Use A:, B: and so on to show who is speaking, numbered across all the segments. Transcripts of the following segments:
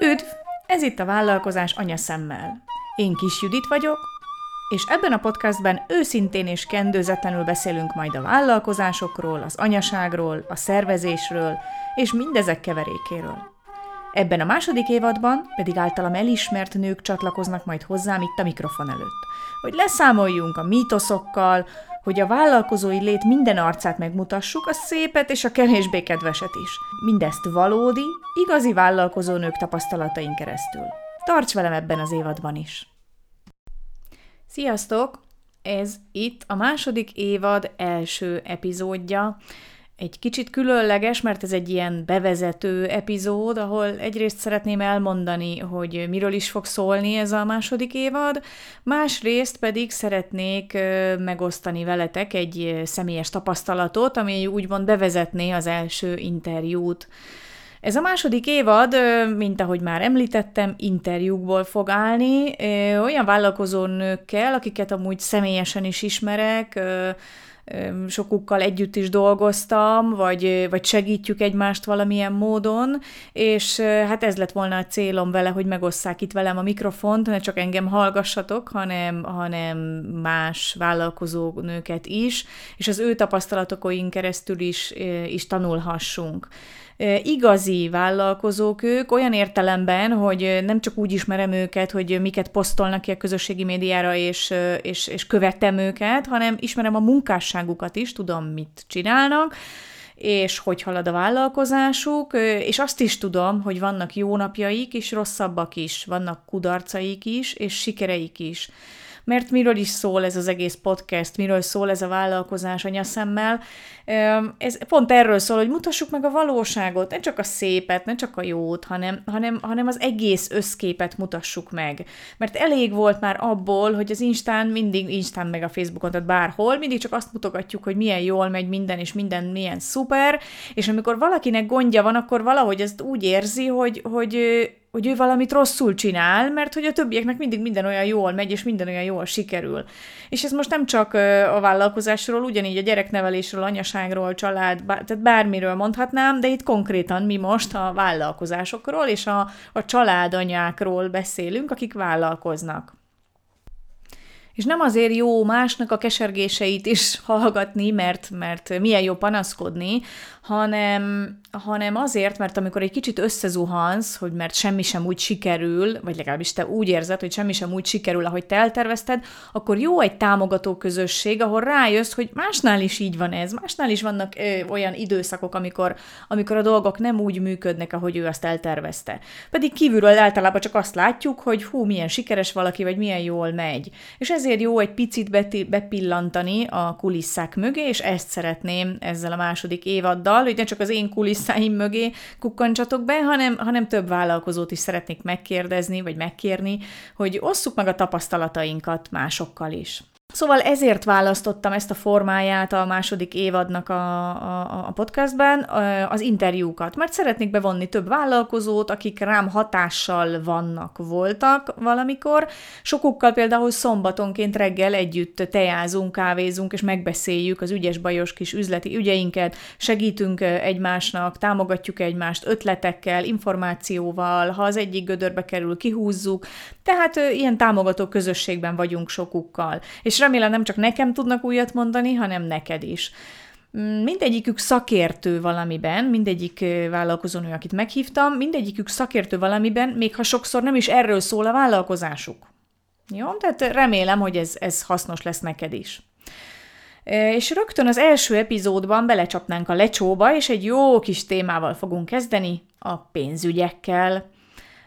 A: Üdv! Ez itt a Vállalkozás anya szemmel. Én Kis Judit vagyok, és ebben a podcastben őszintén és kendőzetlenül beszélünk majd a vállalkozásokról, az anyaságról, a szervezésről és mindezek keverékéről. Ebben a második évadban pedig általam elismert nők csatlakoznak majd hozzám itt a mikrofon előtt, hogy leszámoljunk a mítoszokkal, hogy a vállalkozói lét minden arcát megmutassuk, a szépet és a kevésbé kedveset is. Mindezt valódi, igazi vállalkozónők tapasztalatain keresztül. Tarts velem ebben az évadban is! Sziasztok! Ez itt a második évad első epizódja egy kicsit különleges, mert ez egy ilyen bevezető epizód, ahol egyrészt szeretném elmondani, hogy miről is fog szólni ez a második évad, másrészt pedig szeretnék megosztani veletek egy személyes tapasztalatot, ami úgymond bevezetné az első interjút. Ez a második évad, mint ahogy már említettem, interjúkból fog állni, olyan vállalkozó nőkkel, akiket amúgy személyesen is ismerek, sokukkal együtt is dolgoztam, vagy, vagy segítjük egymást valamilyen módon, és hát ez lett volna a célom vele, hogy megosszák itt velem a mikrofont, ne csak engem hallgassatok, hanem, hanem más vállalkozó nőket is, és az ő tapasztalatokon keresztül is, is tanulhassunk igazi vállalkozók ők, olyan értelemben, hogy nem csak úgy ismerem őket, hogy miket posztolnak ki a közösségi médiára, és, és, és követem őket, hanem ismerem a munkásságukat is, tudom, mit csinálnak, és hogy halad a vállalkozásuk, és azt is tudom, hogy vannak jó napjaik és rosszabbak is, vannak kudarcaik is, és sikereik is mert miről is szól ez az egész podcast, miről szól ez a vállalkozás anyaszemmel. Ez pont erről szól, hogy mutassuk meg a valóságot, ne csak a szépet, ne csak a jót, hanem, hanem, hanem az egész összképet mutassuk meg. Mert elég volt már abból, hogy az Instán mindig, Instán meg a Facebookon, tehát bárhol, mindig csak azt mutogatjuk, hogy milyen jól megy minden, és minden milyen szuper, és amikor valakinek gondja van, akkor valahogy ezt úgy érzi, hogy, hogy hogy ő valamit rosszul csinál, mert hogy a többieknek mindig minden olyan jól megy, és minden olyan jól sikerül. És ez most nem csak a vállalkozásról, ugyanígy a gyereknevelésről, anyaságról, család, bár, tehát bármiről mondhatnám, de itt konkrétan mi most a vállalkozásokról és a, a családanyákról beszélünk, akik vállalkoznak. És nem azért jó másnak a kesergéseit is hallgatni, mert, mert milyen jó panaszkodni, hanem, hanem azért, mert amikor egy kicsit összezuhansz, hogy mert semmi sem úgy sikerül, vagy legalábbis te úgy érzed, hogy semmi sem úgy sikerül, ahogy te eltervezted, akkor jó egy támogató közösség, ahol rájössz, hogy másnál is így van ez, másnál is vannak ö, olyan időszakok, amikor, amikor a dolgok nem úgy működnek, ahogy ő azt eltervezte. Pedig kívülről általában csak azt látjuk, hogy hú, milyen sikeres valaki, vagy milyen jól megy. És ezért jó egy picit bepillantani a kulisszák mögé, és ezt szeretném ezzel a második évaddal, hogy ne csak az én kulisszáim mögé kukkancsatok be, hanem, hanem több vállalkozót is szeretnék megkérdezni, vagy megkérni, hogy osszuk meg a tapasztalatainkat másokkal is. Szóval ezért választottam ezt a formáját a második évadnak a, a, a podcastben, az interjúkat, mert szeretnék bevonni több vállalkozót, akik rám hatással vannak, voltak valamikor. Sokukkal például szombatonként reggel együtt tejázunk, kávézunk, és megbeszéljük az ügyes-bajos kis üzleti ügyeinket, segítünk egymásnak, támogatjuk egymást ötletekkel, információval, ha az egyik gödörbe kerül, kihúzzuk, tehát ilyen támogató közösségben vagyunk sokukkal. És remélem nem csak nekem tudnak újat mondani, hanem neked is. Mm, mindegyikük szakértő valamiben, mindegyik vállalkozónő, akit meghívtam, mindegyikük szakértő valamiben, még ha sokszor nem is erről szól a vállalkozásuk. Jó, tehát remélem, hogy ez, ez hasznos lesz neked is. És rögtön az első epizódban belecsapnánk a lecsóba, és egy jó kis témával fogunk kezdeni, a pénzügyekkel.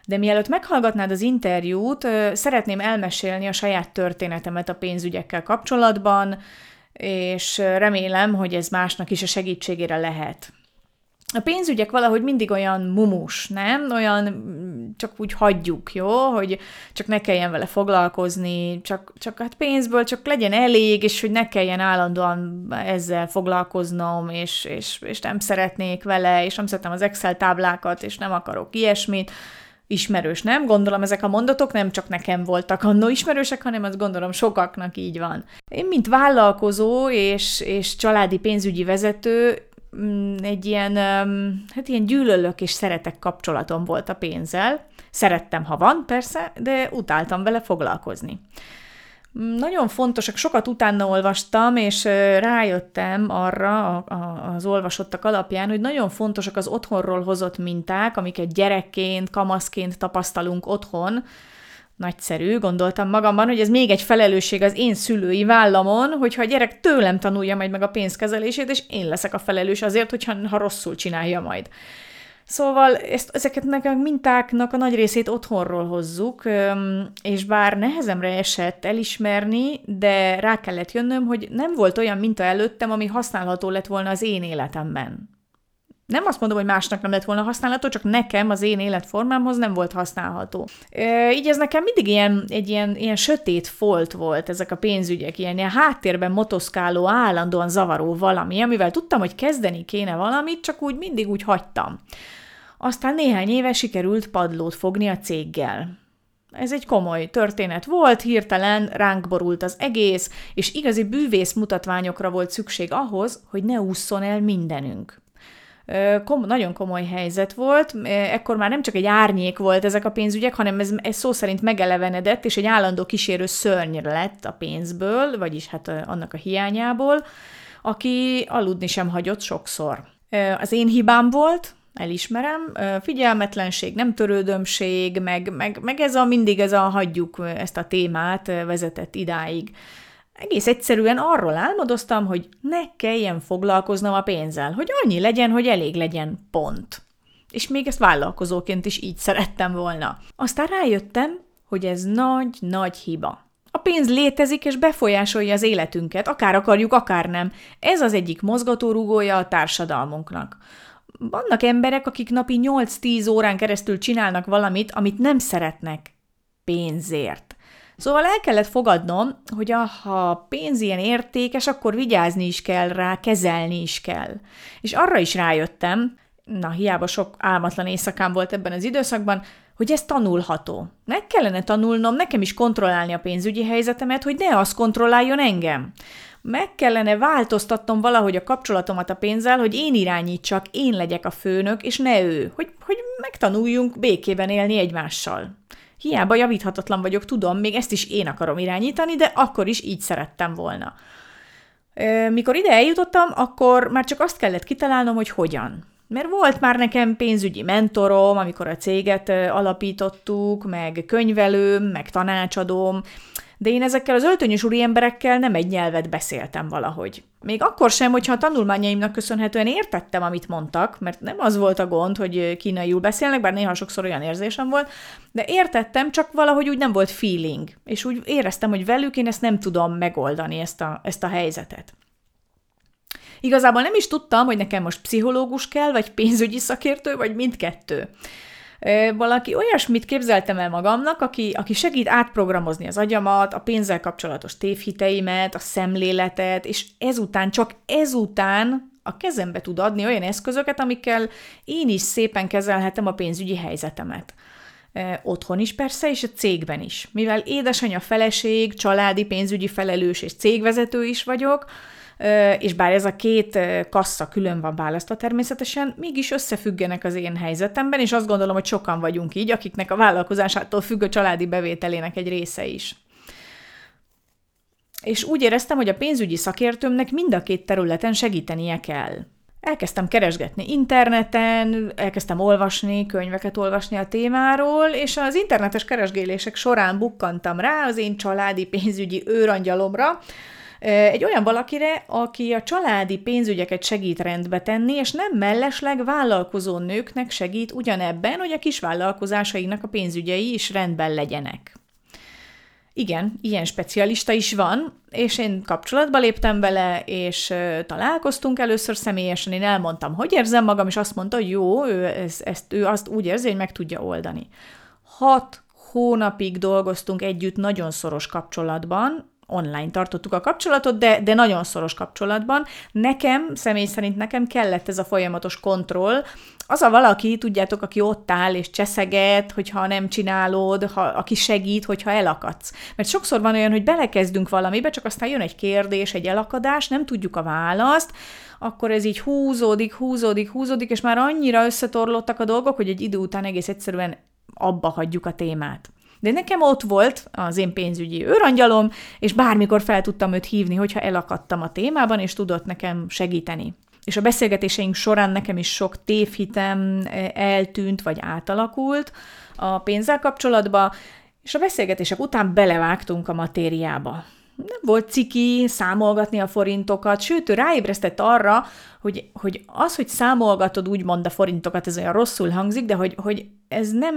A: De mielőtt meghallgatnád az interjút, szeretném elmesélni a saját történetemet a pénzügyekkel kapcsolatban, és remélem, hogy ez másnak is a segítségére lehet. A pénzügyek valahogy mindig olyan mumus, nem? Olyan csak úgy hagyjuk, jó? Hogy csak ne kelljen vele foglalkozni, csak, csak hát pénzből csak legyen elég, és hogy ne kelljen állandóan ezzel foglalkoznom, és, és, és nem szeretnék vele, és nem szeretem az Excel táblákat, és nem akarok ilyesmit ismerős, nem? Gondolom ezek a mondatok nem csak nekem voltak annó ismerősek, hanem azt gondolom sokaknak így van. Én, mint vállalkozó és, és családi pénzügyi vezető, mm, egy ilyen, hát ilyen gyűlölök és szeretek kapcsolatom volt a pénzzel. Szerettem, ha van, persze, de utáltam vele foglalkozni. Nagyon fontosak, sokat utána olvastam, és rájöttem arra az olvasottak alapján, hogy nagyon fontosak az otthonról hozott minták, amiket gyerekként, kamaszként tapasztalunk otthon, Nagyszerű, gondoltam magamban, hogy ez még egy felelősség az én szülői vállamon, hogyha a gyerek tőlem tanulja majd meg a pénzkezelését, és én leszek a felelős azért, hogyha ha rosszul csinálja majd. Szóval ezt, ezeket a mintáknak a nagy részét otthonról hozzuk, és bár nehezemre esett elismerni, de rá kellett jönnöm, hogy nem volt olyan minta előttem, ami használható lett volna az én életemben. Nem azt mondom, hogy másnak nem lett volna használható, csak nekem, az én életformámhoz nem volt használható. E, így ez nekem mindig ilyen, egy ilyen, ilyen sötét folt volt, ezek a pénzügyek, ilyen, ilyen háttérben motoszkáló, állandóan zavaró valami, amivel tudtam, hogy kezdeni kéne valamit, csak úgy mindig úgy hagytam. Aztán néhány éve sikerült padlót fogni a céggel. Ez egy komoly történet volt, hirtelen ránk borult az egész, és igazi bűvész mutatványokra volt szükség ahhoz, hogy ne ússzon el mindenünk. Kom- nagyon komoly helyzet volt, ekkor már nem csak egy árnyék volt ezek a pénzügyek, hanem ez, ez szó szerint megelevenedett, és egy állandó kísérő szörny lett a pénzből, vagyis hát annak a hiányából, aki aludni sem hagyott sokszor. Az én hibám volt, elismerem, figyelmetlenség, nem törődömség, meg, meg, meg ez a mindig ez a hagyjuk ezt a témát vezetett idáig. Egész egyszerűen arról álmodoztam, hogy ne kelljen foglalkoznom a pénzzel, hogy annyi legyen, hogy elég legyen, pont. És még ezt vállalkozóként is így szerettem volna. Aztán rájöttem, hogy ez nagy-nagy hiba. A pénz létezik és befolyásolja az életünket, akár akarjuk, akár nem. Ez az egyik mozgatórugója a társadalmunknak. Vannak emberek, akik napi 8-10 órán keresztül csinálnak valamit, amit nem szeretnek. Pénzért. Szóval el kellett fogadnom, hogy ha pénz ilyen értékes, akkor vigyázni is kell rá, kezelni is kell. És arra is rájöttem, na hiába sok álmatlan éjszakám volt ebben az időszakban, hogy ez tanulható. Meg kellene tanulnom nekem is kontrollálni a pénzügyi helyzetemet, hogy ne az kontrolláljon engem. Meg kellene változtatnom valahogy a kapcsolatomat a pénzzel, hogy én irányítsak, én legyek a főnök, és ne ő, hogy, hogy megtanuljunk békében élni egymással. Hiába javíthatatlan vagyok, tudom, még ezt is én akarom irányítani, de akkor is így szerettem volna. Mikor ide eljutottam, akkor már csak azt kellett kitalálnom, hogy hogyan. Mert volt már nekem pénzügyi mentorom, amikor a céget alapítottuk, meg könyvelőm, meg tanácsadóm, de én ezekkel az öltönyös úri emberekkel nem egy nyelvet beszéltem valahogy. Még akkor sem, hogyha a tanulmányaimnak köszönhetően értettem, amit mondtak, mert nem az volt a gond, hogy kínaiul beszélnek, bár néha sokszor olyan érzésem volt, de értettem, csak valahogy úgy nem volt feeling, és úgy éreztem, hogy velük én ezt nem tudom megoldani, ezt a, ezt a helyzetet. Igazából nem is tudtam, hogy nekem most pszichológus kell, vagy pénzügyi szakértő, vagy mindkettő valaki olyasmit képzeltem el magamnak, aki, aki segít átprogramozni az agyamat, a pénzzel kapcsolatos tévhiteimet, a szemléletet, és ezután, csak ezután a kezembe tud adni olyan eszközöket, amikkel én is szépen kezelhetem a pénzügyi helyzetemet. Otthon is persze, és a cégben is. Mivel édesanyja feleség, családi pénzügyi felelős és cégvezető is vagyok, és bár ez a két kassa külön van választva természetesen, mégis összefüggenek az én helyzetemben, és azt gondolom, hogy sokan vagyunk így, akiknek a vállalkozásától függ a családi bevételének egy része is. És úgy éreztem, hogy a pénzügyi szakértőmnek mind a két területen segítenie kell. Elkezdtem keresgetni interneten, elkezdtem olvasni, könyveket olvasni a témáról, és az internetes keresgélések során bukkantam rá az én családi pénzügyi őrangyalomra, egy olyan valakire, aki a családi pénzügyeket segít rendbe tenni, és nem mellesleg vállalkozó nőknek segít ugyanebben, hogy a kis vállalkozásainak a pénzügyei is rendben legyenek. Igen, ilyen specialista is van, és én kapcsolatba léptem vele, és találkoztunk először személyesen, én elmondtam, hogy érzem magam, és azt mondta, hogy jó, ő, ezt, ezt, ő azt úgy érzi, hogy meg tudja oldani. Hat hónapig dolgoztunk együtt nagyon szoros kapcsolatban, online tartottuk a kapcsolatot, de, de nagyon szoros kapcsolatban. Nekem, személy szerint nekem kellett ez a folyamatos kontroll. Az a valaki, tudjátok, aki ott áll és cseszeget, hogyha nem csinálod, ha, aki segít, hogyha elakadsz. Mert sokszor van olyan, hogy belekezdünk valamibe, csak aztán jön egy kérdés, egy elakadás, nem tudjuk a választ, akkor ez így húzódik, húzódik, húzódik, és már annyira összetorlottak a dolgok, hogy egy idő után egész egyszerűen abba hagyjuk a témát. De nekem ott volt az én pénzügyi őrangyalom, és bármikor fel tudtam őt hívni, hogyha elakadtam a témában, és tudott nekem segíteni. És a beszélgetéseink során nekem is sok tévhitem eh, eltűnt, vagy átalakult a pénzzel kapcsolatban, és a beszélgetések után belevágtunk a matériába. Nem volt ciki számolgatni a forintokat, sőt, ő ráébresztett arra, hogy, hogy az, hogy számolgatod úgymond a forintokat, ez olyan rosszul hangzik, de hogy, hogy ez nem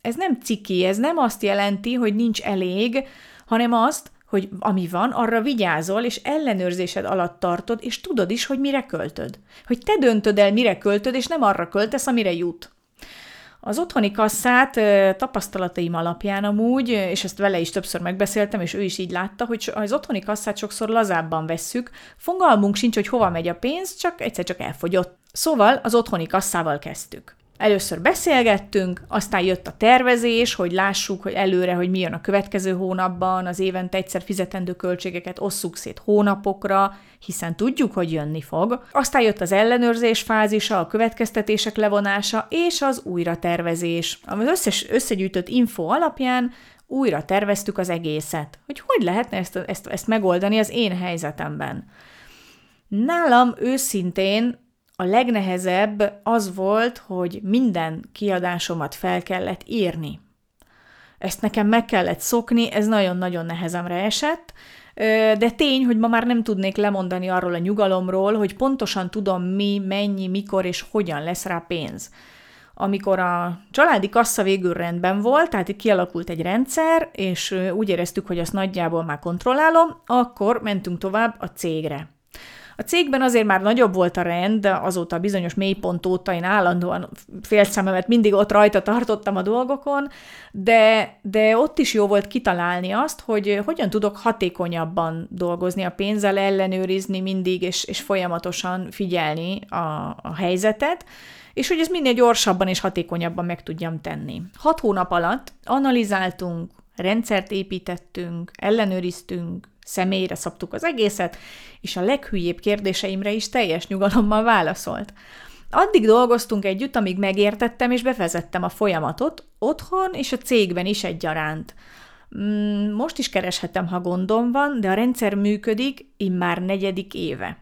A: ez nem ciki, ez nem azt jelenti, hogy nincs elég, hanem azt, hogy ami van, arra vigyázol, és ellenőrzésed alatt tartod, és tudod is, hogy mire költöd. Hogy te döntöd el, mire költöd, és nem arra költesz, amire jut. Az otthoni kasszát tapasztalataim alapján amúgy, és ezt vele is többször megbeszéltem, és ő is így látta, hogy az otthoni kasszát sokszor lazábban vesszük, fogalmunk sincs, hogy hova megy a pénz, csak egyszer csak elfogyott. Szóval az otthoni kasszával kezdtük. Először beszélgettünk, aztán jött a tervezés, hogy lássuk, hogy előre, hogy mi jön a következő hónapban, az évente egyszer fizetendő költségeket osszuk szét hónapokra, hiszen tudjuk, hogy jönni fog. Aztán jött az ellenőrzés fázisa, a következtetések levonása és az újratervezés. Az összes összegyűjtött info alapján újra terveztük az egészet, hogy hogy lehetne ezt, ezt, ezt megoldani az én helyzetemben. Nálam őszintén a legnehezebb az volt, hogy minden kiadásomat fel kellett írni. Ezt nekem meg kellett szokni, ez nagyon-nagyon nehezemre esett, de tény, hogy ma már nem tudnék lemondani arról a nyugalomról, hogy pontosan tudom mi, mennyi, mikor és hogyan lesz rá pénz. Amikor a családi kassa végül rendben volt, tehát itt kialakult egy rendszer, és úgy éreztük, hogy azt nagyjából már kontrollálom, akkor mentünk tovább a cégre. A cégben azért már nagyobb volt a rend, azóta bizonyos mélypont óta én állandóan félszememet mindig ott rajta tartottam a dolgokon, de, de ott is jó volt kitalálni azt, hogy hogyan tudok hatékonyabban dolgozni a pénzzel, ellenőrizni mindig, és, és folyamatosan figyelni a, a helyzetet, és hogy ez minél gyorsabban és hatékonyabban meg tudjam tenni. Hat hónap alatt analizáltunk, rendszert építettünk, ellenőriztünk, személyre szabtuk az egészet, és a leghülyébb kérdéseimre is teljes nyugalommal válaszolt. Addig dolgoztunk együtt, amíg megértettem és befezettem a folyamatot, otthon és a cégben is egyaránt. Mm, most is kereshetem, ha gondom van, de a rendszer működik immár negyedik éve.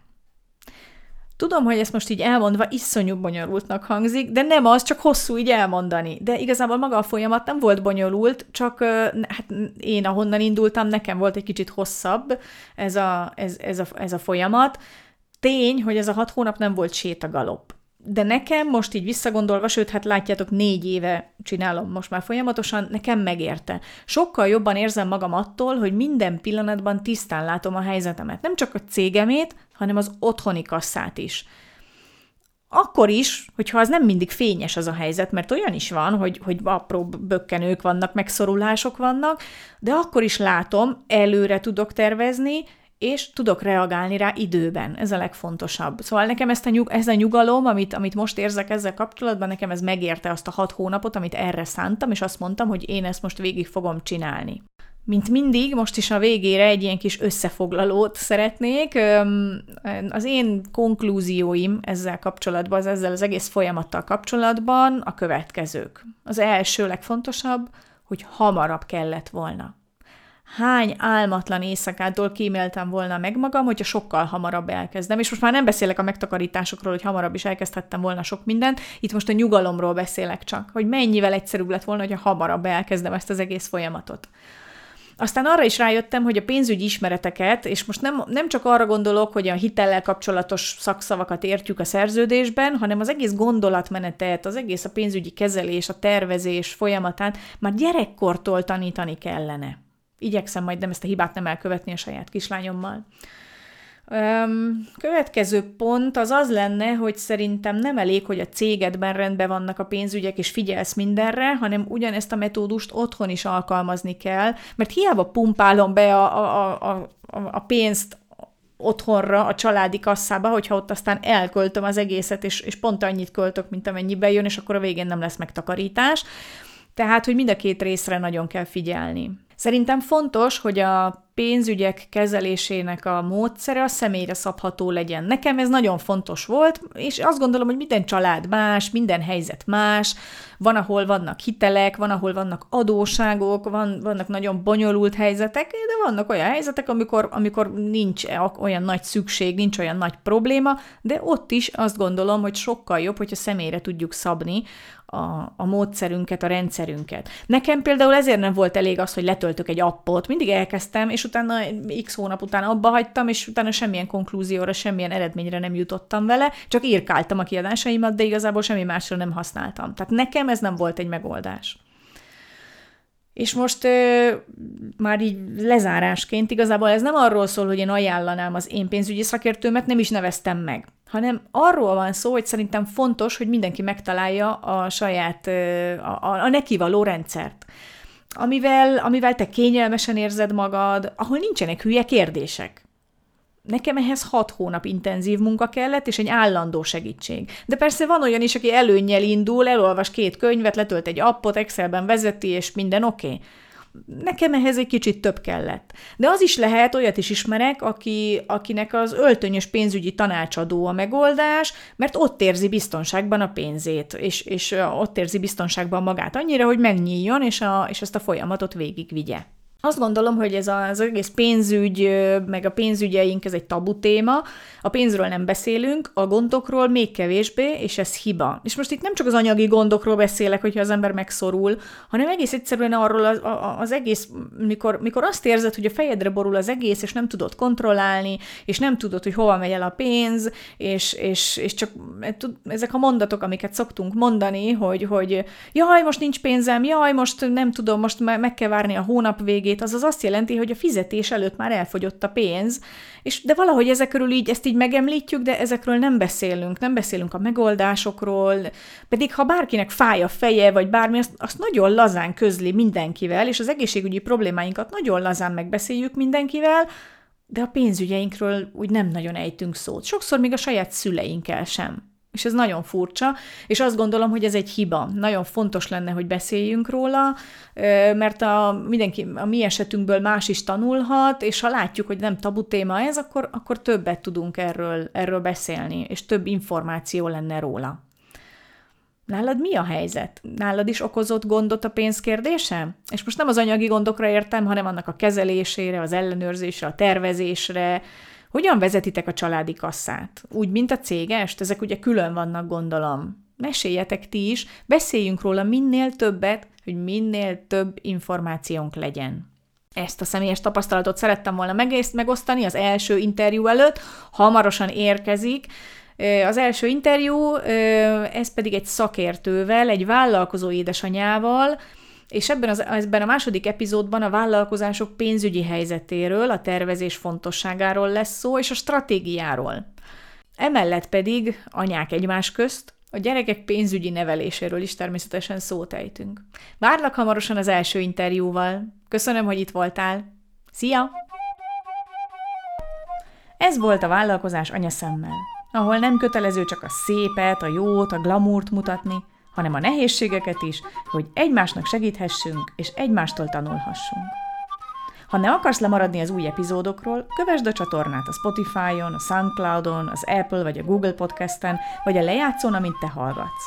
A: Tudom, hogy ezt most így elmondva iszonyú bonyolultnak hangzik, de nem az, csak hosszú így elmondani. De igazából maga a folyamat nem volt bonyolult, csak hát én ahonnan indultam, nekem volt egy kicsit hosszabb ez a, ez, ez a, ez a folyamat. Tény, hogy ez a hat hónap nem volt sétagalop de nekem most így visszagondolva, sőt, hát látjátok, négy éve csinálom most már folyamatosan, nekem megérte. Sokkal jobban érzem magam attól, hogy minden pillanatban tisztán látom a helyzetemet. Nem csak a cégemét, hanem az otthoni kasszát is. Akkor is, hogyha az nem mindig fényes az a helyzet, mert olyan is van, hogy, hogy apró bökkenők vannak, megszorulások vannak, de akkor is látom, előre tudok tervezni, és tudok reagálni rá időben. Ez a legfontosabb. Szóval nekem ezt a nyug, ez a nyugalom, amit, amit most érzek ezzel kapcsolatban, nekem ez megérte azt a hat hónapot, amit erre szántam, és azt mondtam, hogy én ezt most végig fogom csinálni. Mint mindig, most is a végére egy ilyen kis összefoglalót szeretnék. Az én konklúzióim ezzel kapcsolatban, az ezzel az egész folyamattal kapcsolatban a következők. Az első legfontosabb, hogy hamarabb kellett volna hány álmatlan éjszakától kíméltem volna meg magam, hogyha sokkal hamarabb elkezdem. És most már nem beszélek a megtakarításokról, hogy hamarabb is elkezdhettem volna sok mindent, itt most a nyugalomról beszélek csak, hogy mennyivel egyszerűbb lett volna, hogyha hamarabb elkezdem ezt az egész folyamatot. Aztán arra is rájöttem, hogy a pénzügyi ismereteket, és most nem, nem csak arra gondolok, hogy a hitellel kapcsolatos szakszavakat értjük a szerződésben, hanem az egész gondolatmenetet, az egész a pénzügyi kezelés, a tervezés folyamatát már gyerekkortól tanítani kellene. Igyekszem majd nem ezt a hibát nem elkövetni a saját kislányommal. Következő pont az az lenne, hogy szerintem nem elég, hogy a cégedben rendben vannak a pénzügyek, és figyelsz mindenre, hanem ugyanezt a metódust otthon is alkalmazni kell, mert hiába pumpálom be a, a, a, a pénzt otthonra, a családi kasszába, hogyha ott aztán elköltöm az egészet, és, és pont annyit költök, mint amennyi bejön, és akkor a végén nem lesz megtakarítás. Tehát, hogy mind a két részre nagyon kell figyelni. Szerintem fontos, hogy a pénzügyek kezelésének a módszere a személyre szabható legyen. Nekem ez nagyon fontos volt, és azt gondolom, hogy minden család más, minden helyzet más, van, ahol vannak hitelek, van, ahol vannak adóságok, van, vannak nagyon bonyolult helyzetek, de vannak olyan helyzetek, amikor, amikor nincs olyan nagy szükség, nincs olyan nagy probléma, de ott is azt gondolom, hogy sokkal jobb, hogyha személyre tudjuk szabni a, a módszerünket, a rendszerünket. Nekem például ezért nem volt elég az, hogy letöltök egy appot. Mindig elkezdtem, és utána x hónap után abba hagytam, és utána semmilyen konklúzióra, semmilyen eredményre nem jutottam vele, csak írkáltam a kiadásaimat, de igazából semmi másra nem használtam. Tehát nekem ez nem volt egy megoldás. És most ö, már így lezárásként igazából ez nem arról szól, hogy én ajánlanám az én pénzügyi szakértőmet, nem is neveztem meg, hanem arról van szó, hogy szerintem fontos, hogy mindenki megtalálja a saját, a, a, a neki való rendszert, amivel, amivel te kényelmesen érzed magad, ahol nincsenek hülye kérdések. Nekem ehhez hat hónap intenzív munka kellett, és egy állandó segítség. De persze van olyan is, aki előnnyel indul, elolvas két könyvet, letölt egy appot, Excelben vezeti, és minden oké. Okay. Nekem ehhez egy kicsit több kellett. De az is lehet, olyat is ismerek, aki, akinek az öltönyös pénzügyi tanácsadó a megoldás, mert ott érzi biztonságban a pénzét, és, és ott érzi biztonságban magát annyira, hogy megnyíljon, és, a, és ezt a folyamatot végigvigye. Azt gondolom, hogy ez az egész pénzügy, meg a pénzügyeink, ez egy tabu téma. A pénzről nem beszélünk, a gondokról még kevésbé, és ez hiba. És most itt nem csak az anyagi gondokról beszélek, hogyha az ember megszorul, hanem egész egyszerűen arról az, az egész, mikor, mikor azt érzed, hogy a fejedre borul az egész, és nem tudod kontrollálni, és nem tudod, hogy hova megy el a pénz, és, és, és csak ezek a mondatok, amiket szoktunk mondani, hogy, hogy jaj, most nincs pénzem, jaj, most nem tudom, most meg kell várni a hónap végét, végét, azaz azt jelenti, hogy a fizetés előtt már elfogyott a pénz, és de valahogy ezekről így, ezt így megemlítjük, de ezekről nem beszélünk, nem beszélünk a megoldásokról, pedig ha bárkinek fáj a feje, vagy bármi, azt, azt nagyon lazán közli mindenkivel, és az egészségügyi problémáinkat nagyon lazán megbeszéljük mindenkivel, de a pénzügyeinkről úgy nem nagyon ejtünk szót. Sokszor még a saját szüleinkkel sem. És ez nagyon furcsa, és azt gondolom, hogy ez egy hiba. Nagyon fontos lenne, hogy beszéljünk róla, mert a, mindenki, a mi esetünkből más is tanulhat, és ha látjuk, hogy nem tabu téma ez, akkor, akkor többet tudunk erről, erről beszélni, és több információ lenne róla. Nálad mi a helyzet? Nálad is okozott gondot a pénzkérdése? És most nem az anyagi gondokra értem, hanem annak a kezelésére, az ellenőrzésre, a tervezésre, hogyan vezetitek a családi kasszát? Úgy, mint a cégest? Ezek ugye külön vannak, gondolom. Meséljetek ti is, beszéljünk róla minél többet, hogy minél több információnk legyen. Ezt a személyes tapasztalatot szerettem volna megosztani az első interjú előtt, hamarosan érkezik. Az első interjú, ez pedig egy szakértővel, egy vállalkozó édesanyával, és ebben, az, ebben a második epizódban a vállalkozások pénzügyi helyzetéről, a tervezés fontosságáról lesz szó, és a stratégiáról. Emellett pedig anyák egymás közt, a gyerekek pénzügyi neveléséről is természetesen szót ejtünk. Várlak hamarosan az első interjúval. Köszönöm, hogy itt voltál. Szia! Ez volt a vállalkozás anyaszemmel, ahol nem kötelező csak a szépet, a jót, a glamúrt mutatni, hanem a nehézségeket is, hogy egymásnak segíthessünk, és egymástól tanulhassunk. Ha ne akarsz lemaradni az új epizódokról, kövesd a csatornát a Spotify-on, a Soundcloud-on, az Apple vagy a Google Podcast-en, vagy a lejátszón, amint te hallgatsz.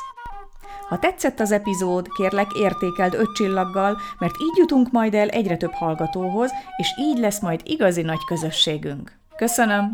A: Ha tetszett az epizód, kérlek értékeld öt csillaggal, mert így jutunk majd el egyre több hallgatóhoz, és így lesz majd igazi nagy közösségünk. Köszönöm!